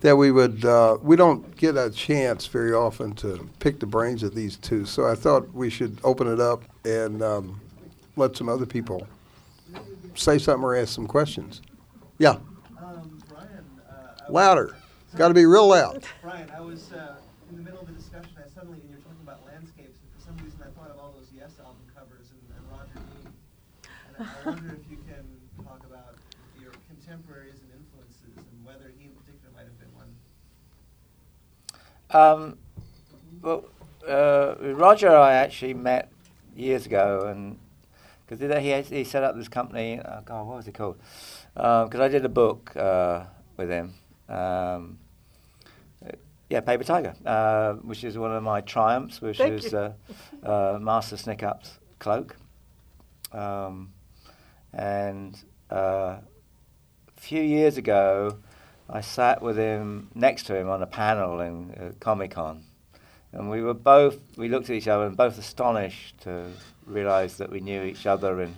that we would, uh, we don't get a chance very often to pick the brains of these two, so I thought we should open it up and um, let some other people say something or ask some questions. Yeah, Um, Brian, louder. Got to be real loud. Brian, I was uh, in the middle of a discussion. I suddenly, and you're talking about landscapes, and for some reason, I thought of all those Yes album covers and, and Roger Dean. And I, I wonder if you can talk about your contemporaries and influences, and whether he in particular might have been one. Um, well, uh, Roger, I actually met years ago, and because he he set up this company. Oh God, what was it called? Because I did a book uh, with him. Um, uh, yeah, Paper Tiger, uh, which is one of my triumphs, which Thank is uh, uh, Master Snickup's cloak. Um, and uh, a few years ago, I sat with him next to him on a panel in uh, Comic Con, and we were both we looked at each other and both astonished to realise that we knew each other in,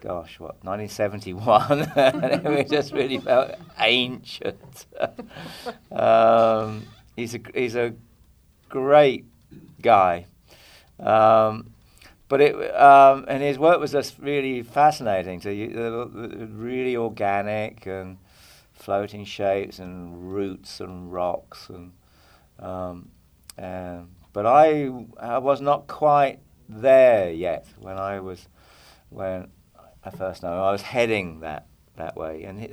gosh, what 1971, and we just really felt ancient. um, he's a he's a great guy. Um, but it um, and his work was just really fascinating. So really organic and floating shapes and roots and rocks and um, um, but I I was not quite there yet when I was when I first know. I was heading that that way. And he,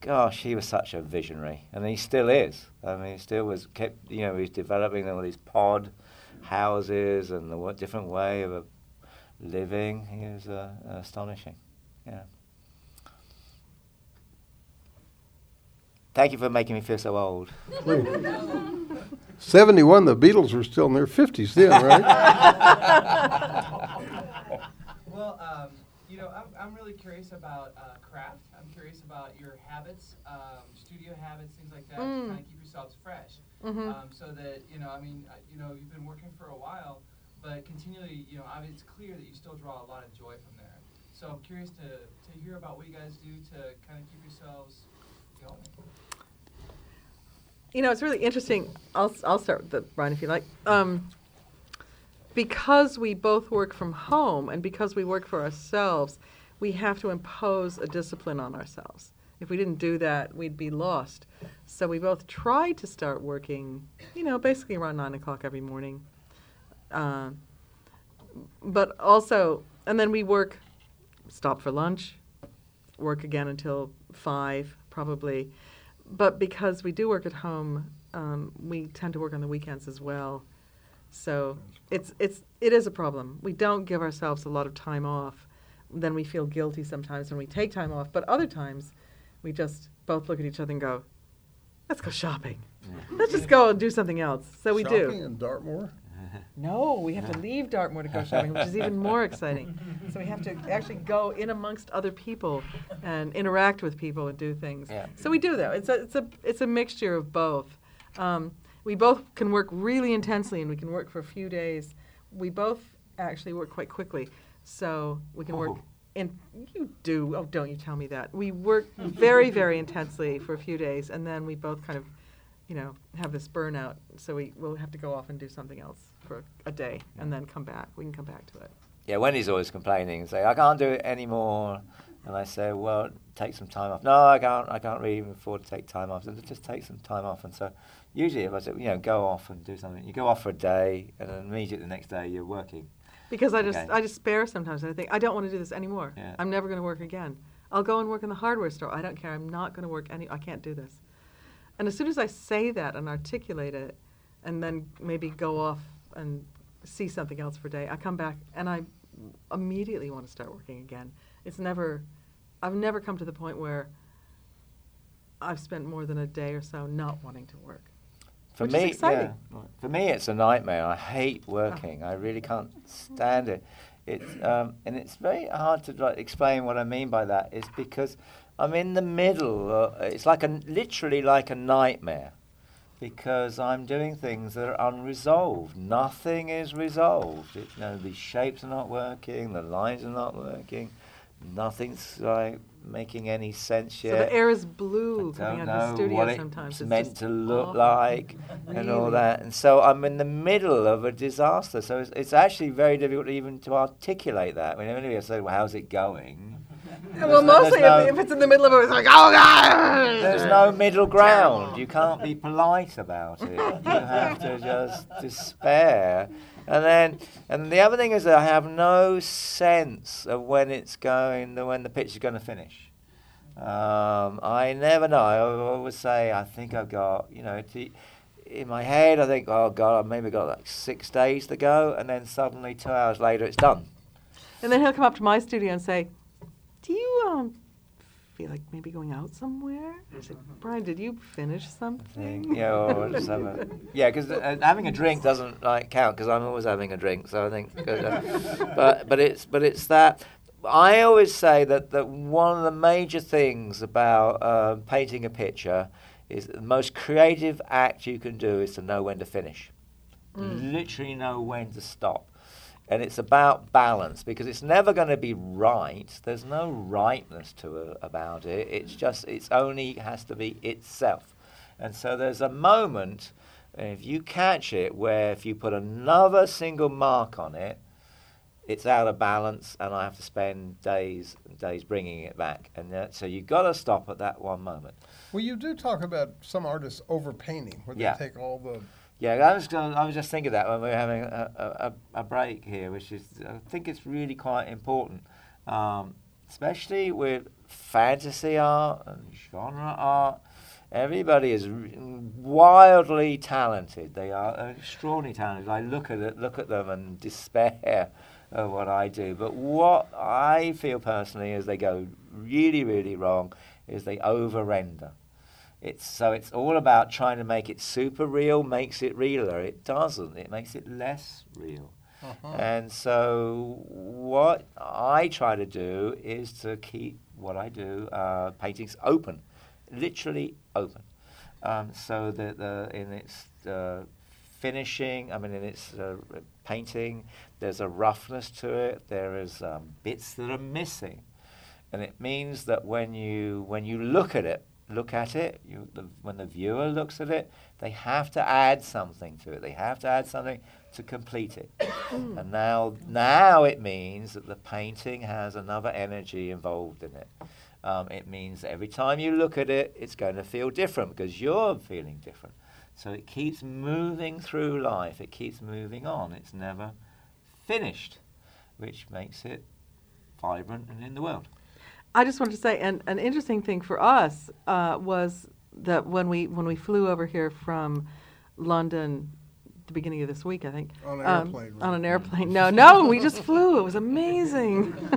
gosh he was such a visionary. And he still is. I mean he still was kept you know he's developing all these pod houses and the different way of living he was uh, astonishing yeah Thank you for making me feel so old. 71, the Beatles were still in their 50s then, right? Well, um, you know, I'm, I'm really curious about uh, craft. I'm curious about your habits, um, studio habits, things like that, to Mm. kind of keep yourselves fresh. Mhm. Um, so that you know, I mean, uh, you know, you've been working for a while, but continually, you know, it's clear that you still draw a lot of joy from there. So I'm curious to to hear about what you guys do to kind of keep yourselves going. You know, it's really interesting. I'll, I'll start with the Brian, if you like. Um, because we both work from home and because we work for ourselves, we have to impose a discipline on ourselves. If we didn't do that, we'd be lost. So we both try to start working, you know, basically around nine o'clock every morning. Uh, but also, and then we work, stop for lunch, work again until five, probably. But because we do work at home, um, we tend to work on the weekends as well. So it's it's it is a problem. We don't give ourselves a lot of time off. Then we feel guilty sometimes when we take time off. But other times, we just both look at each other and go, "Let's go shopping. Let's just go and do something else." So we do. Shopping in Dartmoor? No, we have to leave Dartmoor to go shopping, which is even more exciting. So we have to actually go in amongst other people and interact with people and do things. Yeah. So we do that. It's a it's a it's a mixture of both. Um, we both can work really intensely, and we can work for a few days. We both actually work quite quickly, so we can work. Oh. In you do oh don't you tell me that we work very very intensely for a few days, and then we both kind of you know, have this burnout, so we will have to go off and do something else for a day and then come back. We can come back to it. Yeah, Wendy's always complaining and say, I can't do it anymore. And I say, well, take some time off. No, I can't. I can't really even afford to take time off. So just take some time off. And so usually, if I say, you know, go off and do something, you go off for a day, and then immediately the next day you're working. Because I just. I despair sometimes. And I think I don't want to do this anymore. Yeah. I'm never going to work again. I'll go and work in the hardware store. I don't care. I'm not going to work any. I can't do this. And as soon as I say that and articulate it, and then maybe go off and see something else for a day, I come back and I immediately want to start working again. It's never. I've never come to the point where I've spent more than a day or so not wanting to work. For me, yeah. For me, it's a nightmare. I hate working. I really can't stand it. It's um, and it's very hard to like, explain what I mean by that. Is because I'm in the middle. Uh, it's like a literally like a nightmare, because I'm doing things that are unresolved. Nothing is resolved. It, you know, the shapes are not working. The lines are not working. Nothing's like making any sense yet. So the air is blue I coming out of the studio what sometimes. it's It's meant to look awful. like and all that. And so I'm in the middle of a disaster. So it's, it's actually very difficult even to articulate that. When anybody says, well, how's it going? Well, There's no- mostly there's if, if it's in the middle of it, it's like, oh god. There's no middle ground. You can't be polite about it. You have to just despair. And then, and the other thing is that I have no sense of when it's going, when the pitch is going to finish. Um, I never know. I always say, I think I've got, you know, to, in my head, I think, oh God, I've maybe got like six days to go, and then suddenly two hours later, it's done. And then he'll come up to my studio and say, "Do you um feel like maybe going out somewhere?" I say, "Brian, did you finish something?" thing. Yeah, or just have a, yeah, because uh, having a drink doesn't like count because I'm always having a drink. So I think, uh, but but it's but it's that. I always say that, that one of the major things about uh, painting a picture is the most creative act you can do is to know when to finish. Literally know when to stop. And it's about balance because it's never going to be right. There's no rightness to it, about it. It's just, it's only has to be itself. And so there's a moment, if you catch it, where if you put another single mark on it, it's out of balance, and I have to spend days and days bringing it back. And that, so you've got to stop at that one moment. Well, you do talk about some artists overpainting, where Yeah. they take all the Yeah, I was I was just thinking that when we were having a, a, a, a break here, which is I think it's really quite important, um, especially with fantasy art and genre art. Everybody is wildly talented. They are extraordinarily talented. I look at it, look at them, and despair of what I do. But what I feel personally is they go really, really wrong. Is they over render. It's so it's all about trying to make it super real, makes it realer. It doesn't. It makes it less real. And so what I try to do is to keep what I do uh, paintings open, literally open, um, so that the, in its uh, finishing, I mean in its uh, painting, there's a roughness to it. There is um, bits that are missing, and it means that when you when you look at it, look at it, you, the, when the viewer looks at it, they have to add something to it. They have to add something to complete it. and now, now it means that the painting has another energy involved in it. Um, it means that every time you look at it, it's going to feel different because you're feeling different. So it keeps moving through life. It keeps moving on. It's never finished, which makes it vibrant and in the world. I just wanted to say, and an interesting thing for us uh, was that when we when we flew over here from London, the beginning of this week, I think. On an um, airplane, On an airplane. No, no, we just flew. It was amazing.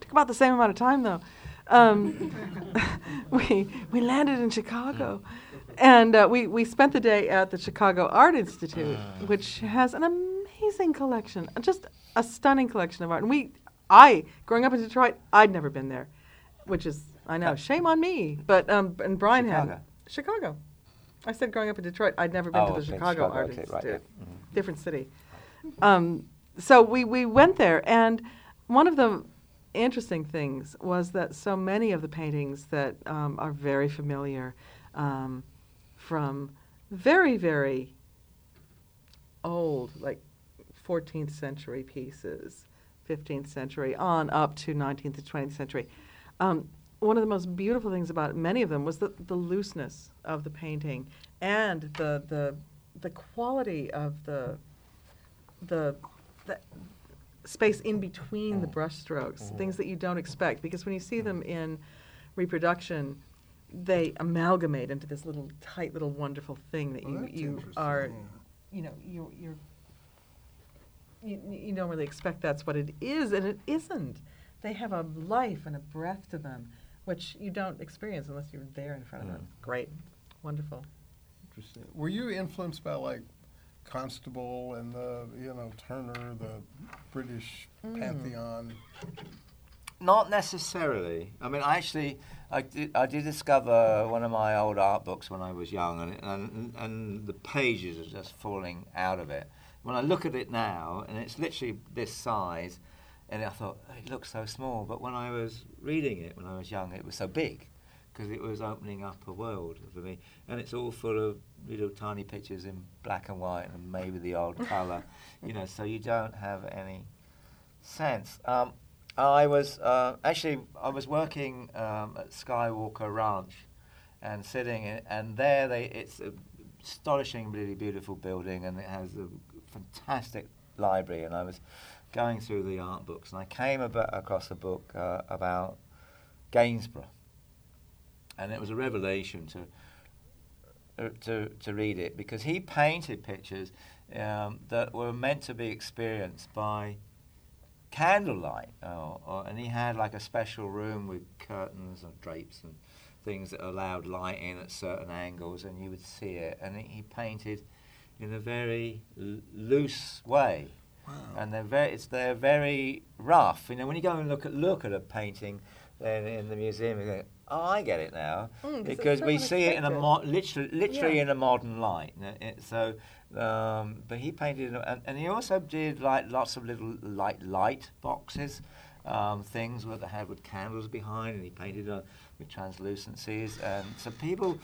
Took about the same amount of time though. Um, we we landed in Chicago, and uh, we we spent the day at the Chicago Art Institute, which has an amazing collection, just a stunning collection of art. And we, I, growing up in Detroit, I'd never been there, which is I know shame on me. But um, and Brian Chicago. had Chicago. I said growing up in Detroit, I'd never been Oh, to the Chicago, Chicago, Art okay, Institute. right, yeah. Mhm. Different city. Um, so we, we went there, and one of the interesting things was that so many of the paintings that um, are very familiar um, from very, very old, like 14th century pieces, 15th century, on up to 19th to 20th century. Um, one of the most beautiful things about many of them was the, the looseness of the painting and the, the, the quality of the, the, the space in between the brush strokes, things that you don't expect. Because when you see them in reproduction, they amalgamate into this little tight, little wonderful thing that Well, you, you are, yeah. you know, you, you're, you, you don't really expect that's what it is, and it isn't. They have a life and a breath to them, which you don't experience unless you're there in front of them. Mm. Great, wonderful. Interesting. Were you influenced by like Constable and the you know Turner, the British mm. pantheon? Not necessarily. I mean, I actually, I did, I did discover one of my old art books when I was young, and, and and the pages are just falling out of it. When I look at it now, and it's literally this size, and I thought it looks so small. But when I was reading it when I was young, it was so big because it was opening up a world for me, and it's all full of little tiny pictures in black and white and maybe the old colour, you know. So you don't have any sense. Um, I was uh, actually I was working um, at Skywalker Ranch, and sitting in, and there they it's a astonishingly beautiful building, and it has a fantastic library. And I was going through the art books, and I came about, across a book uh, about Gainsborough, and it was a revelation to. uh, To, to read it because he painted pictures um, that were meant to be experienced by candlelight, or, or, and he had like a special room with curtains and drapes and things that allowed light in at certain angles, and you would see it. And he he painted in a very l- loose way, and they're very it's they're very rough. You know, when you go and look at look at a painting, then in the museum, you go, "Oh, I get it now," Mm, because we see it in a mo- literally literally Yeah. in a modern light. It- so. Um, but he painted, and, and he also did like lots of little light light boxes, um, things that had with candles behind, and he painted uh, with translucencies. And so people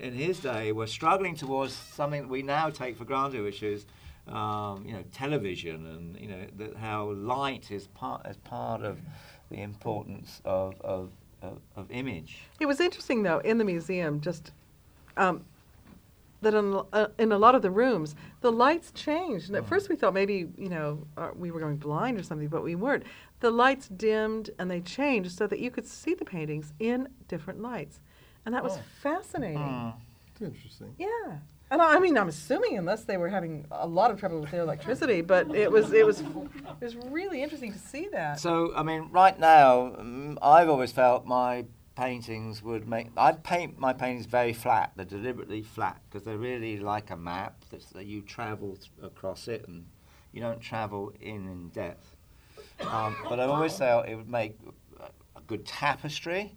in his day were struggling towards something that we now take for granted, which is um, you know television, and you know that how light is part as part of the importance of of, of, of image. It was interesting, though, in the museum, just um, that in, uh, in a lot of the rooms, the lights changed. And at first we thought maybe, you know, uh, we were going blind or something, but we weren't. The lights dimmed and they changed so that you could see the paintings in different lights. And that was Oh. fascinating. It's interesting. Yeah. And I I mean, I'm assuming unless they were having a lot of trouble with their electricity, but it was it was it was really interesting to see that. So, I mean, right now, um, I've always felt my paintings would make. I'd paint my paintings very flat. They're deliberately flat because they're really like a map that you travel across it and you don't travel in in depth. Um, but I always felt it would make a, good tapestry.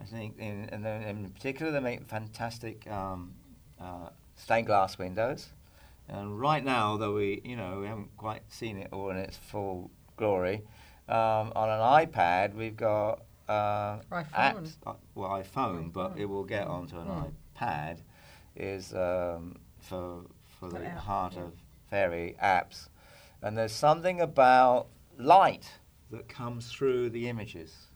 I think, in, and in particular, they make fantastic um, uh, stained glass windows. And right now, though we, you know, we haven't quite seen it all in its full glory, um, on an iPad we've got uh, iPhone. apps, uh, well, iPhone, but it will get onto an Mm. iPad. Is um, for for the app, heart yeah. of fairy apps, and there's something about light that comes through the images,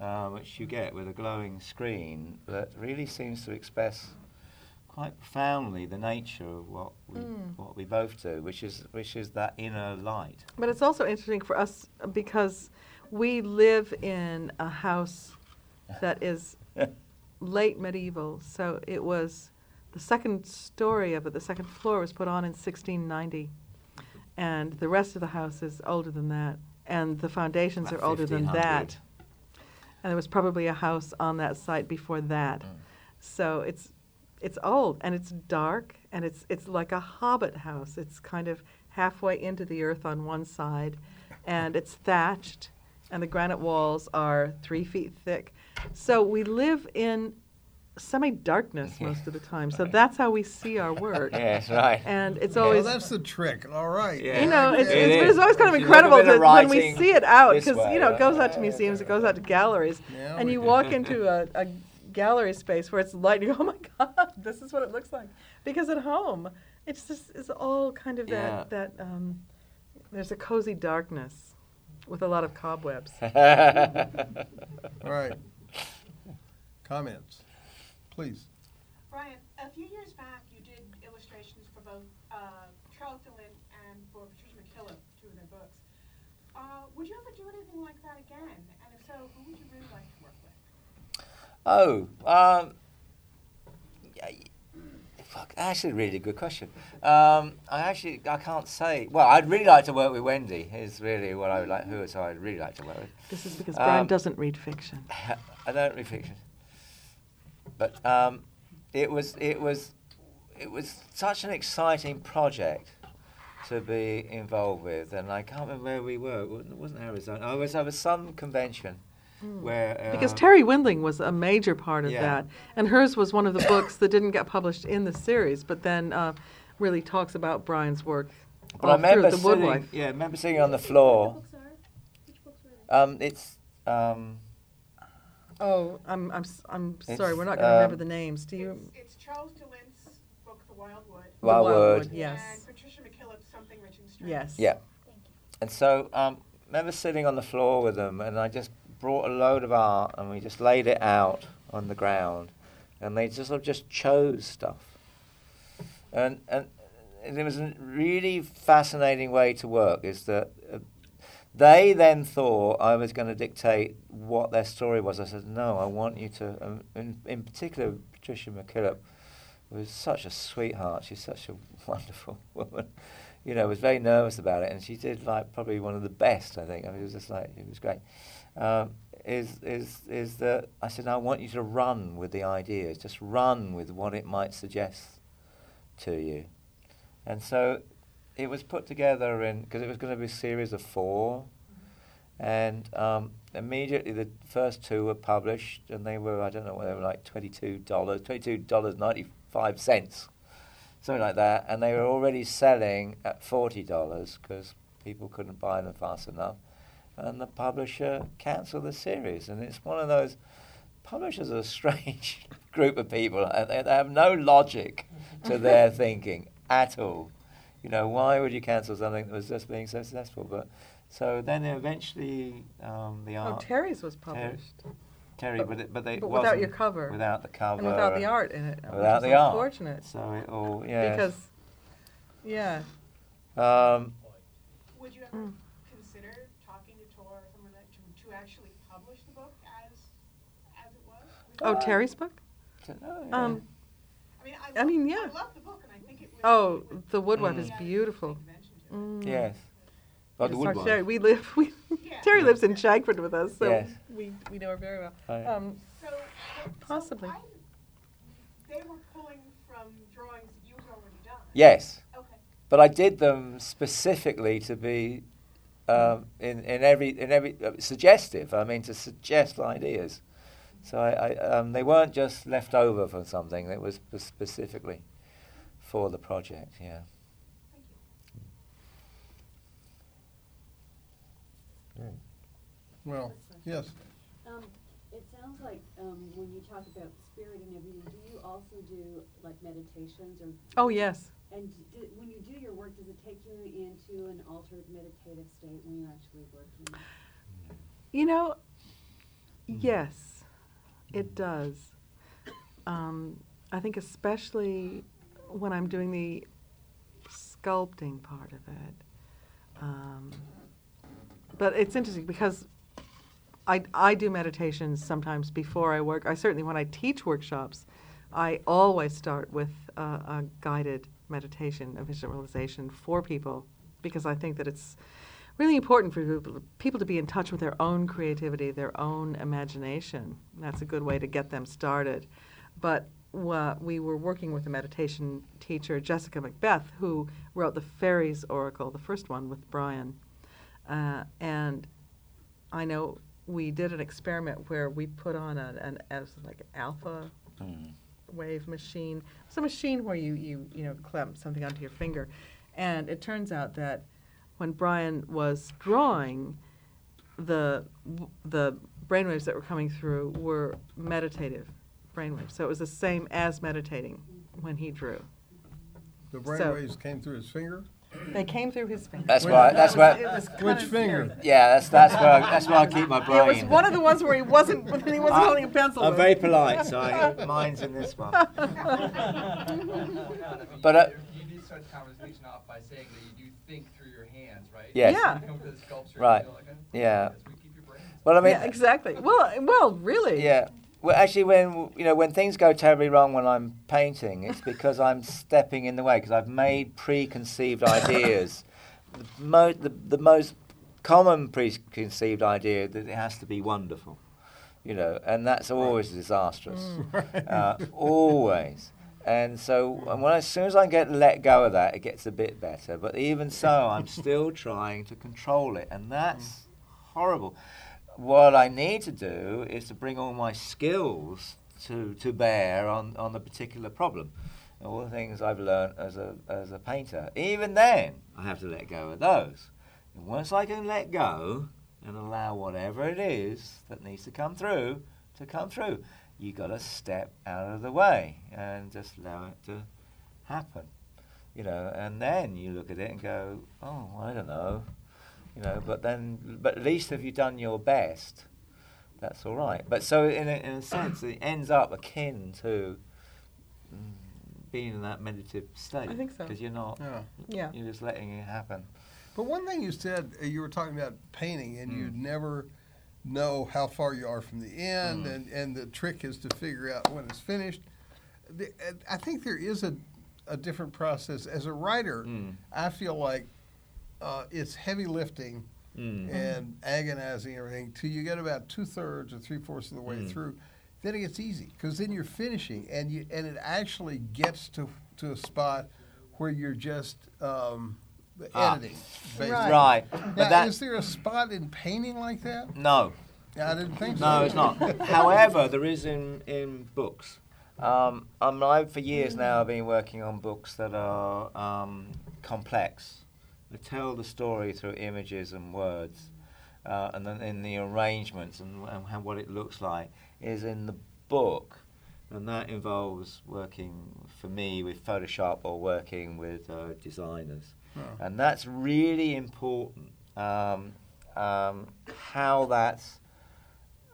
uh, which you get with a glowing screen that really seems to express quite profoundly the nature of what we Mm. what we both do, which is which is that inner light. But it's also interesting for us because we live in a house that is late medieval. So it was the second story of it, the second floor was put on in 1690. And the rest of the house is older than that. And the foundations About are older than that. And there was probably a house on that site before that. Mm. So it's it's old and it's dark and it's it's like a hobbit house. It's kind of halfway into the earth on one side, and it's thatched, and the granite walls are three feet thick. So we live in semi-darkness most of the time. So that's how we see our work. yes, right. And it's Well, always that's the trick. All right. Yeah. you know, it's, It it's, is. it's always kind of If incredible at a bit to, when we see it out because you know it goes out to museums, it goes out to galleries, Yeah, and you do. walk into a, a gallery space where it's light, and you go, "Oh my God, this is what it looks like." Because at home, it's just it's all kind of Yeah. that that um, there's a cozy darkness with a lot of cobwebs. All right. Comments, please. Brian, a few years back, you did illustrations for both uh, Charlotte de Lint and for Patricia McKillip, two of their books. Uh, would you ever do anything like that again? And if so, who would you really like to work with? Oh, um, yeah, y- fuck, actually, a really good question. Um, I actually I can't say. Well, I'd really like to work with Wendy. Is really what I would like. Who so I'd really like to work with. This is because Brian Um, doesn't read fiction. I don't read fiction, but um, it was it was it was such an exciting project to be involved with, and I can't remember where we were. It wasn't- Arizona. I was over some convention where Hmm. Because um, Terri Windling was a major part of Yeah. that, and hers was one of the books that didn't get published in the series, but then uh, really talks about Brian's work But I remember through the sitting, Woodwife. yeah, I remember sitting on the floor. Books are? Which books were? Um, it's um, Oh, I'm I'm s- I'm sorry, we're not going to remember um, the names. Do you? It's, it's Charles de Lint's book, The Wildwood. The Wildwood. Yes. And Patricia McKillip's Something Rich and Strange. Yes. Yeah. Thank you. And so, um, remember sitting on the floor with them, and I just brought a load of art, and we just laid it out on the ground, and they just sort of just chose stuff, and and it was a really fascinating way to work. Is that uh, they then thought I was going to dictate what their story was. I said, no, I want you to. Um, in, in particular, Patricia McKillip was such a sweetheart. She's such a wonderful woman. You know, was very nervous about it, and she did like probably one of the best. I think. I mean, it was just like it was great. Um, is is is that I said I want you to run with the ideas, just run with what it might suggest to you, and so it was put together in because it was going to be a series of four, and um, immediately the first two were published, and they were I don't know what they were like twenty two dollars, twenty two dollars ninety five cents, something like that, and they were already selling at forty dollars because people couldn't buy them fast enough, and the publisher cancelled the series, and it's one of those publishers are a strange group of people. They, they have no logic to their thinking at all. You know, why would you cancel something that was just being so successful? But so then eventually um, the Oh, art Terri's was published, Terri, but- but, it, but they but without your cover. without the cover and without the art in it. which without is the art. Unfortunate. So it all yeah. Because, yeah. um, Would you ever Mm. consider talking to Tor or someone that to, to actually publish the book as as it was? Oh, you- Terri's book? don't yeah. Um, I mean, I, I love, mean, yeah. I love the book, and I think it would. oh, it would the Woodwife Mm. is beautiful. convention to it. Mm. yes. Oh, the Yes, our Terri, we live. We, Yeah. Terri lives in Chagford with us, so Yes. we, we know her very well. Right. Um, So, so Possibly. I, they were pulling from drawings that you had already done. Yes. Okay. but I did them specifically to be um, in in every in every uh, suggestive. I mean, to suggest ideas. So I, I um, they weren't just left over from something. It was specifically for the project. Yeah. Well, yes. Um, it sounds like, um, when you talk about spirit and everything, do you also do like meditations or? oh, yes. And d- when you do your work, does it take you into an altered meditative state when you're actually working? You know, yes, it does. Um, I think especially when I'm doing the sculpting part of it. Um, but it's interesting because I, I do meditations sometimes before I work. I certainly, when I teach workshops, I always start with a guided meditation, a visualization for people because I think that it's really important for people- people to be in touch with their own creativity, their own imagination. That's a good way to get them started. But uh, we were working with a meditation teacher, Jessica Macbeth, who wrote the Fairies Oracle, the first one with Brian. Uh, and I know we did an experiment where we put on an, an as like alpha Mm. wave machine. It's a machine where you, you, you know, clamp something onto your finger. And it turns out that when Brian was drawing, the, the brainwaves that were coming through were meditative brainwaves. So it was the same as meditating when he drew. The So- brainwaves came through his finger? They came through his finger. That's why. That's why. Which finger? scary. Yeah, that's that's where I, that's where I keep my brain. It was one of the ones where he wasn't, he wasn't I- holding a pencil. I'm with. very polite, so I, mine's in this one. But, uh, you did start the conversation off by saying that you do think through your hands, right? Yes. Yeah. You come to the sculpture Right. and feel like, okay, Yeah. that's where you keep your brain. Well, I mean, yeah, exactly. Well, well, really. Yeah. Well, actually, when you know when things go terribly wrong when I'm painting, it's because I'm stepping in the way because I've made preconceived ideas. The, mo- the, the most common preconceived idea that it has to be wonderful, you know, and that's always disastrous. Mm. Uh, always. And so and when as soon as I get let go of that, it gets a bit better. But even so, I'm still trying to control it, and that's mm. horrible. What I need to do is to bring all my skills to, to bear on, on the particular problem. All the things I've learned as a, as a painter. Even then, I have to let go of those. And once I can let go and allow whatever it is that needs to come through to come through, you've got to step out of the way and just allow it to happen. You know, and then you look at it and go, oh, I don't know. You know, but then, but at least if you've done your best, that's all right. But so, in a, in a sense, it ends up akin to mm, being in that meditative state. I think so. Because you're not, Yeah. Yeah. you're just letting it happen. But one thing you said, uh, you were talking about painting, and Mm. you'd never know how far you are from the end, Mm. and, and the trick is to figure out when it's finished. The, uh, I think there is a, a different process. As a writer, Mm. I feel like uh, it's heavy lifting Mm. and agonizing and everything till you get about two thirds or three fourths of the way Mm. through. Then it gets easy because then you're finishing and you and it actually gets to to a spot where you're just um, Ah. editing. basically. Right. But Now, that, is there a spot in painting like that? no, I didn't think so. No, it's not. However, there is in, in books. Um, um, I've for years now I've been working on books that are um, complex. They tell the story through images and words, uh, and then in the arrangements and, and how, what it looks like is in the book, and that involves working for me with Photoshop or working with uh, designers, Oh. and that's really important. Um, um, how that's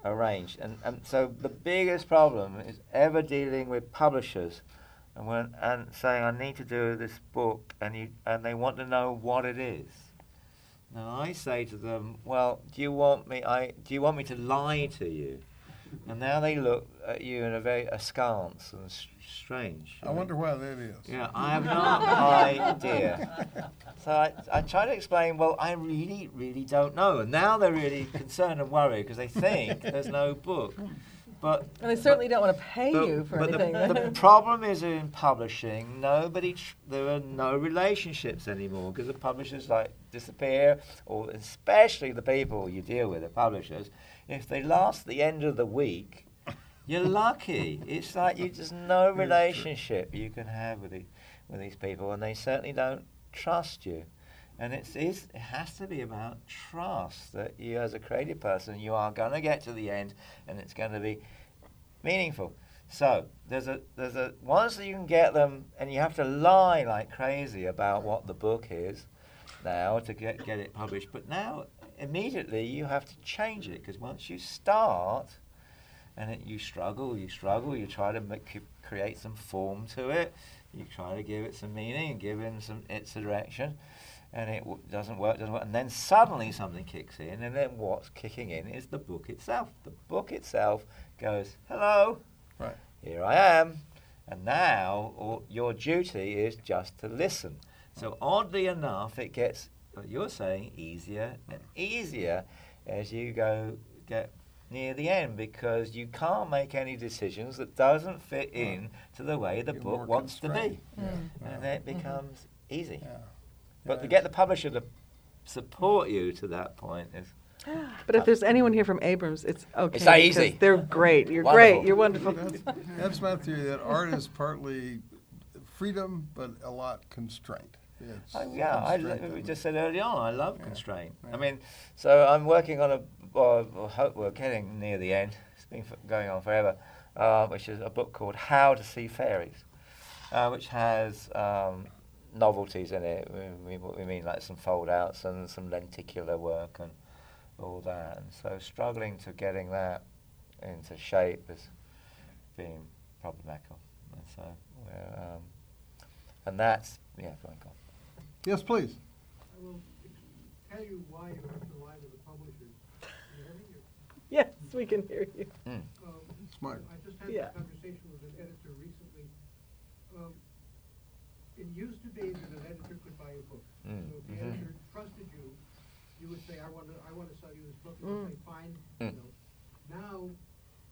arranged. And, and so the biggest problem is ever dealing with publishers and when and saying I need to do this book and you and they want to know what it is. And I say to them, Well, do you want me I do you want me to lie to you? And now they look at you in a very askance and s- strange. I wonder why that is. Yeah, I have no idea. So I, I try to explain, well, I really, really don't know. And now they're really concerned and worried because they think there's no book. But And they certainly don't want to pay but- you for but anything. The, the problem is in publishing, nobody, tr- there are no relationships anymore because the publishers like disappear, or especially the people you deal with, the publishers. If they last the end of the week, you're lucky. It's like you just no relationship you can have with these, with these people, and they certainly don't trust you. And it's, it's, it has to be about trust that you, as a creative person, you are going to get to the end, and it's going to be meaningful. So there's a there's a once you can get them, and you have to lie like crazy about what the book is now to get get it published. But now immediately you have to change it because once you start, and it, you struggle, you struggle, you try to make, create some form to it, you try to give it some meaning and give it some its direction. And it w- doesn't work, doesn't work, and then suddenly something kicks in, and then what's kicking in is the book itself. The book itself goes, "Hello, Right. here I am. And now all, your duty is just to listen. So oddly enough, it gets, what you're saying, easier and easier as you go get near the end because you can't make any decisions that doesn't fit in to the way the You're book wants to be. constrained. Mm. And then it becomes easy. Yeah. But to get the publisher to support you to that point is But if there's anyone here from Abrams, it's okay. It's not easy. They're great. You're Wonderful. great. You're wonderful. That's, that's my theory that art is partly freedom, but a lot constraint. It's Oh, yeah, I, constraint we just said early on, I love Yeah, constraint. I mean, so I'm working on a, well, I hope we're getting near the end. It's been going on forever, uh, which is a book called How to See Fairies, uh, which has um, novelties in it. We, we, we mean like some fold outs and some lenticular work and all that. And so struggling to getting that into shape has been problematical. And so, we're, um, and that's, yeah, go on. Yes, please. I will tell you why you have to lie to the publishers. Can you hear me? Yes, we can hear you. Mm. Um, Smart. I just had Yeah. a conversation with an editor recently. Um, It used to be that an editor could buy a book. Mm, So if the mhm. editor trusted you, you would say, I want to, I want to sell you this book. And you'd Mm. say, fine, Mm. you know. Now,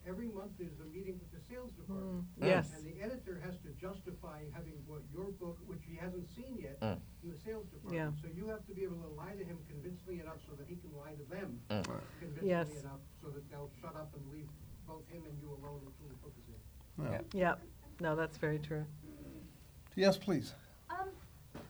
every month there's a meeting with the sales department. Mm, yes. And the editor has to justify having bought your book, which he hasn't seen yet, Mm. in the sales department. Yeah. So you have to be able to lie to him convincingly enough so that he can lie to them Mm. convincingly Yes. enough so that they'll shut up and leave both him and you alone until the book is in. Yeah. Yeah. No, that's very true. Yes, please. Um,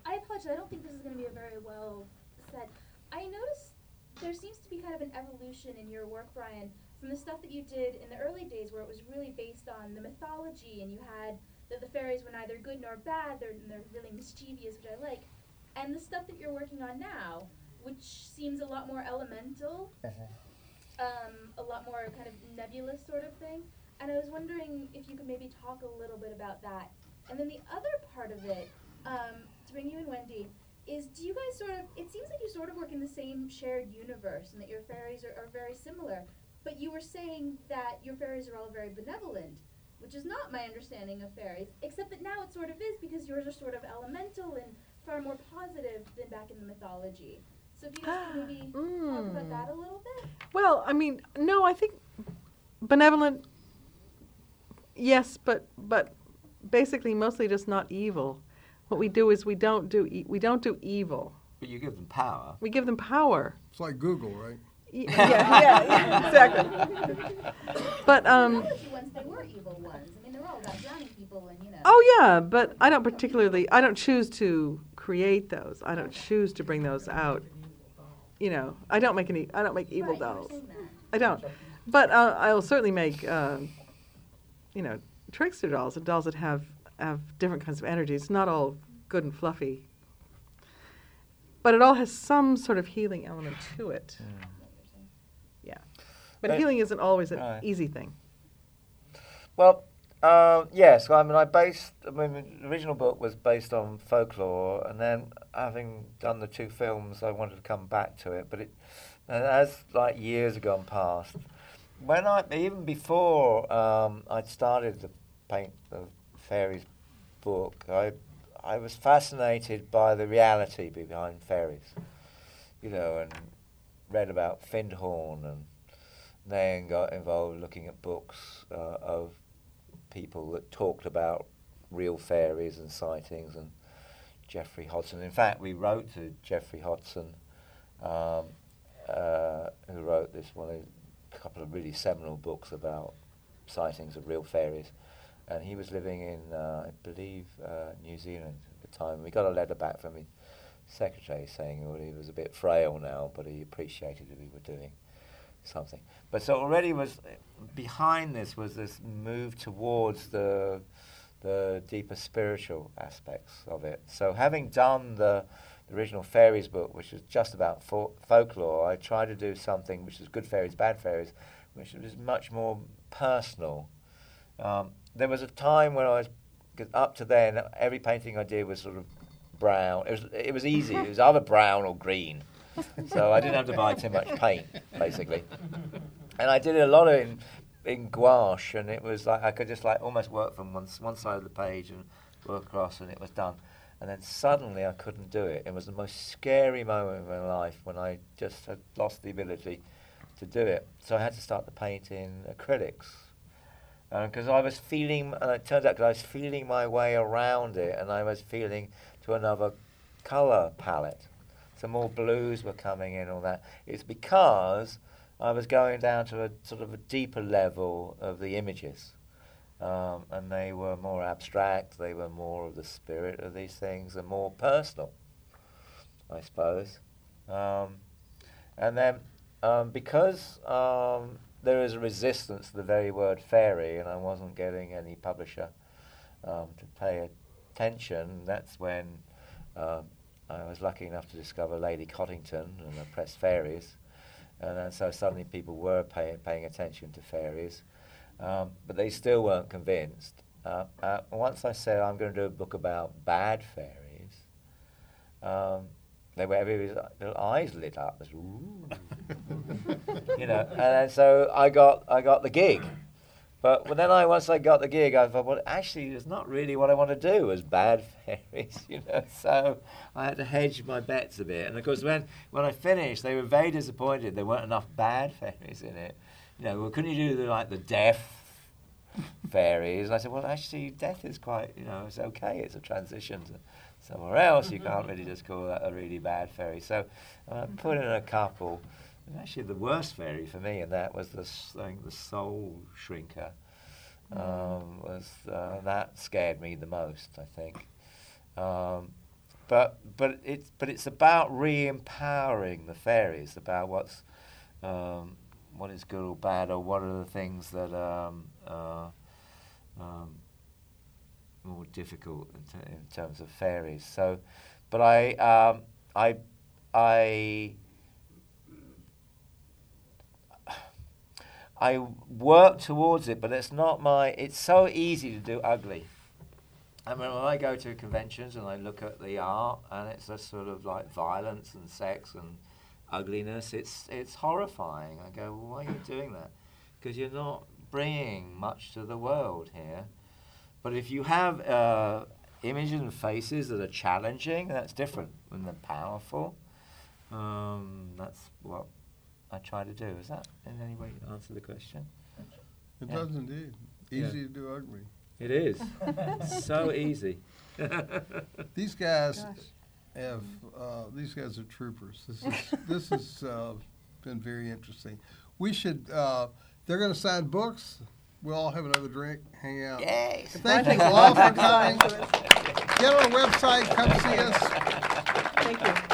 I apologize. I don't think this is going to be a very well said. I noticed there seems to be kind of an evolution in your work, Brian, from the stuff that you did in the early days, where it was really based on the mythology, and you had that the fairies were neither good nor bad. They're they're really mischievous, which I like, and the stuff that you're working on now, which seems a lot more elemental, um, a lot more kind of nebulous sort of thing. And I was wondering if you could maybe talk a little bit about that. And then the other part of it, um, to bring you and Wendy, is do you guys sort of, it seems like you sort of work in the same shared universe and that your fairies are, are very similar. But you were saying that your fairies are all very benevolent, which is not my understanding of fairies, except that now it sort of is because yours are sort of elemental and far more positive than back in the mythology. So if you guys could maybe talk about Mm. that a little bit. Well, I mean, no, I think benevolent. Yes, but but basically mostly just not evil. What we do is we don't do e- we don't do evil. But you give them power. We give them power. It's like Google, right? Y- yeah, yeah, yeah, exactly. But um, mythology ones, they were evil ones. I mean, they're all about drowning people and, you know. oh yeah, but I don't particularly. I don't choose to create those. I don't choose to bring those out. You know, I don't make any. I don't make evil Right, dolls. I don't. But uh, I'll certainly make, um, you know, trickster dolls and dolls that have have different kinds of energies. Not all good and fluffy, but it all has some sort of healing element to it. Yeah, but But- healing isn't always an easy thing. Well, uh, yes. I mean, I based. I mean, the original book was based on folklore, and then having done the two films, I wanted to come back to it. But it, and as like years have gone past, when I even before um, I'd started the paint the fairies book, I I was fascinated by the reality behind fairies, you know, and read about Findhorn and then got involved looking at books uh, of people that talked about real fairies and sightings and Geoffrey Hodson. In fact, we wrote to Geoffrey Hodson, um, uh, who wrote this one, a couple of really seminal books about sightings of real fairies. And he was living in, uh, I believe, uh, New Zealand at the time. We got a letter back from his secretary saying well, he was a bit frail now, but he appreciated that we were doing something. But so already was behind this was this move towards the the deeper spiritual aspects of it. So having done the, the original fairies book, which was just about fo- folklore, I tried to do something which is good fairies, bad fairies, which was much more personal. Um, there was a time when I was, up to then, every painting I did was sort of brown. It was it was easy. It was either brown or green, so I didn't have to buy too much paint, basically. And I did a lot of in, in gouache, and it was like I could just like almost work from one one side of the page and work across, and it was done. And then suddenly I couldn't do it. It was the most scary moment of my life when I just had lost the ability to do it. So I had to start the paint in acrylics because I was feeling, and it turned out I was feeling my way around it, and I was feeling to another color palette. So more blues were coming in, all that. It's because I was going down to a sort of a deeper level of the images, um, and they were more abstract. They were more of the spirit of these things, and more personal, I suppose. Um, and then um, because um, there is a resistance to the very word fairy, and I wasn't getting any publisher um, to pay attention, that's when um, I was lucky enough to discover Lady Cottington and the Press Fairies. And so suddenly people were pay, paying attention to fairies, um, but they still weren't convinced. Uh, uh, once I said I'm going to do a book about bad fairies, um, they were everybody's little eyes lit up. Was, you know, and then so I got I got the gig. But when then I once I got the gig, I thought, well, actually, it's not really what I want to do as bad fairies, you know. So I had to hedge my bets a bit. And of course, when when I finished, they were very disappointed. There weren't enough bad fairies in it you know, well, couldn't you do the, like the deaf fairies? And I said, well, actually, death is quite, you know, it's okay. It's a transition to somewhere else. You can't really just call that a really bad fairy. So I put in a couple. And actually, the worst fairy for me, and that was the I think the soul shrinker. Um, was uh, that scared me the most? I think. Um, but but it's but it's about re-empowering the fairies about what's um, what is good or bad or what are the things that um, uh, um, more difficult in, t- in terms of fairies. So, but I um, I I I work towards it, but it's not my. It's so easy to do ugly. I mean, when I go to conventions and I look at the art, and it's a sort of like violence and sex and ugliness, it's it's horrifying. I go, well, why are you doing that? Because you're not bringing much to the world here. But if you have uh, images and faces that are challenging, that's different. When they're powerful, um, that's what I try to do. Is that in any way answer the question? It Yeah. does indeed. Yeah. Easy to do ugly. It is so easy. These guys Gosh. have, uh, these guys are troopers. This is, this has uh, been very interesting. We should, uh, they're going to sign books. We'll all have another drink, hang out. Yay! Thank you all for coming. Get on our website, come see us. Thank you.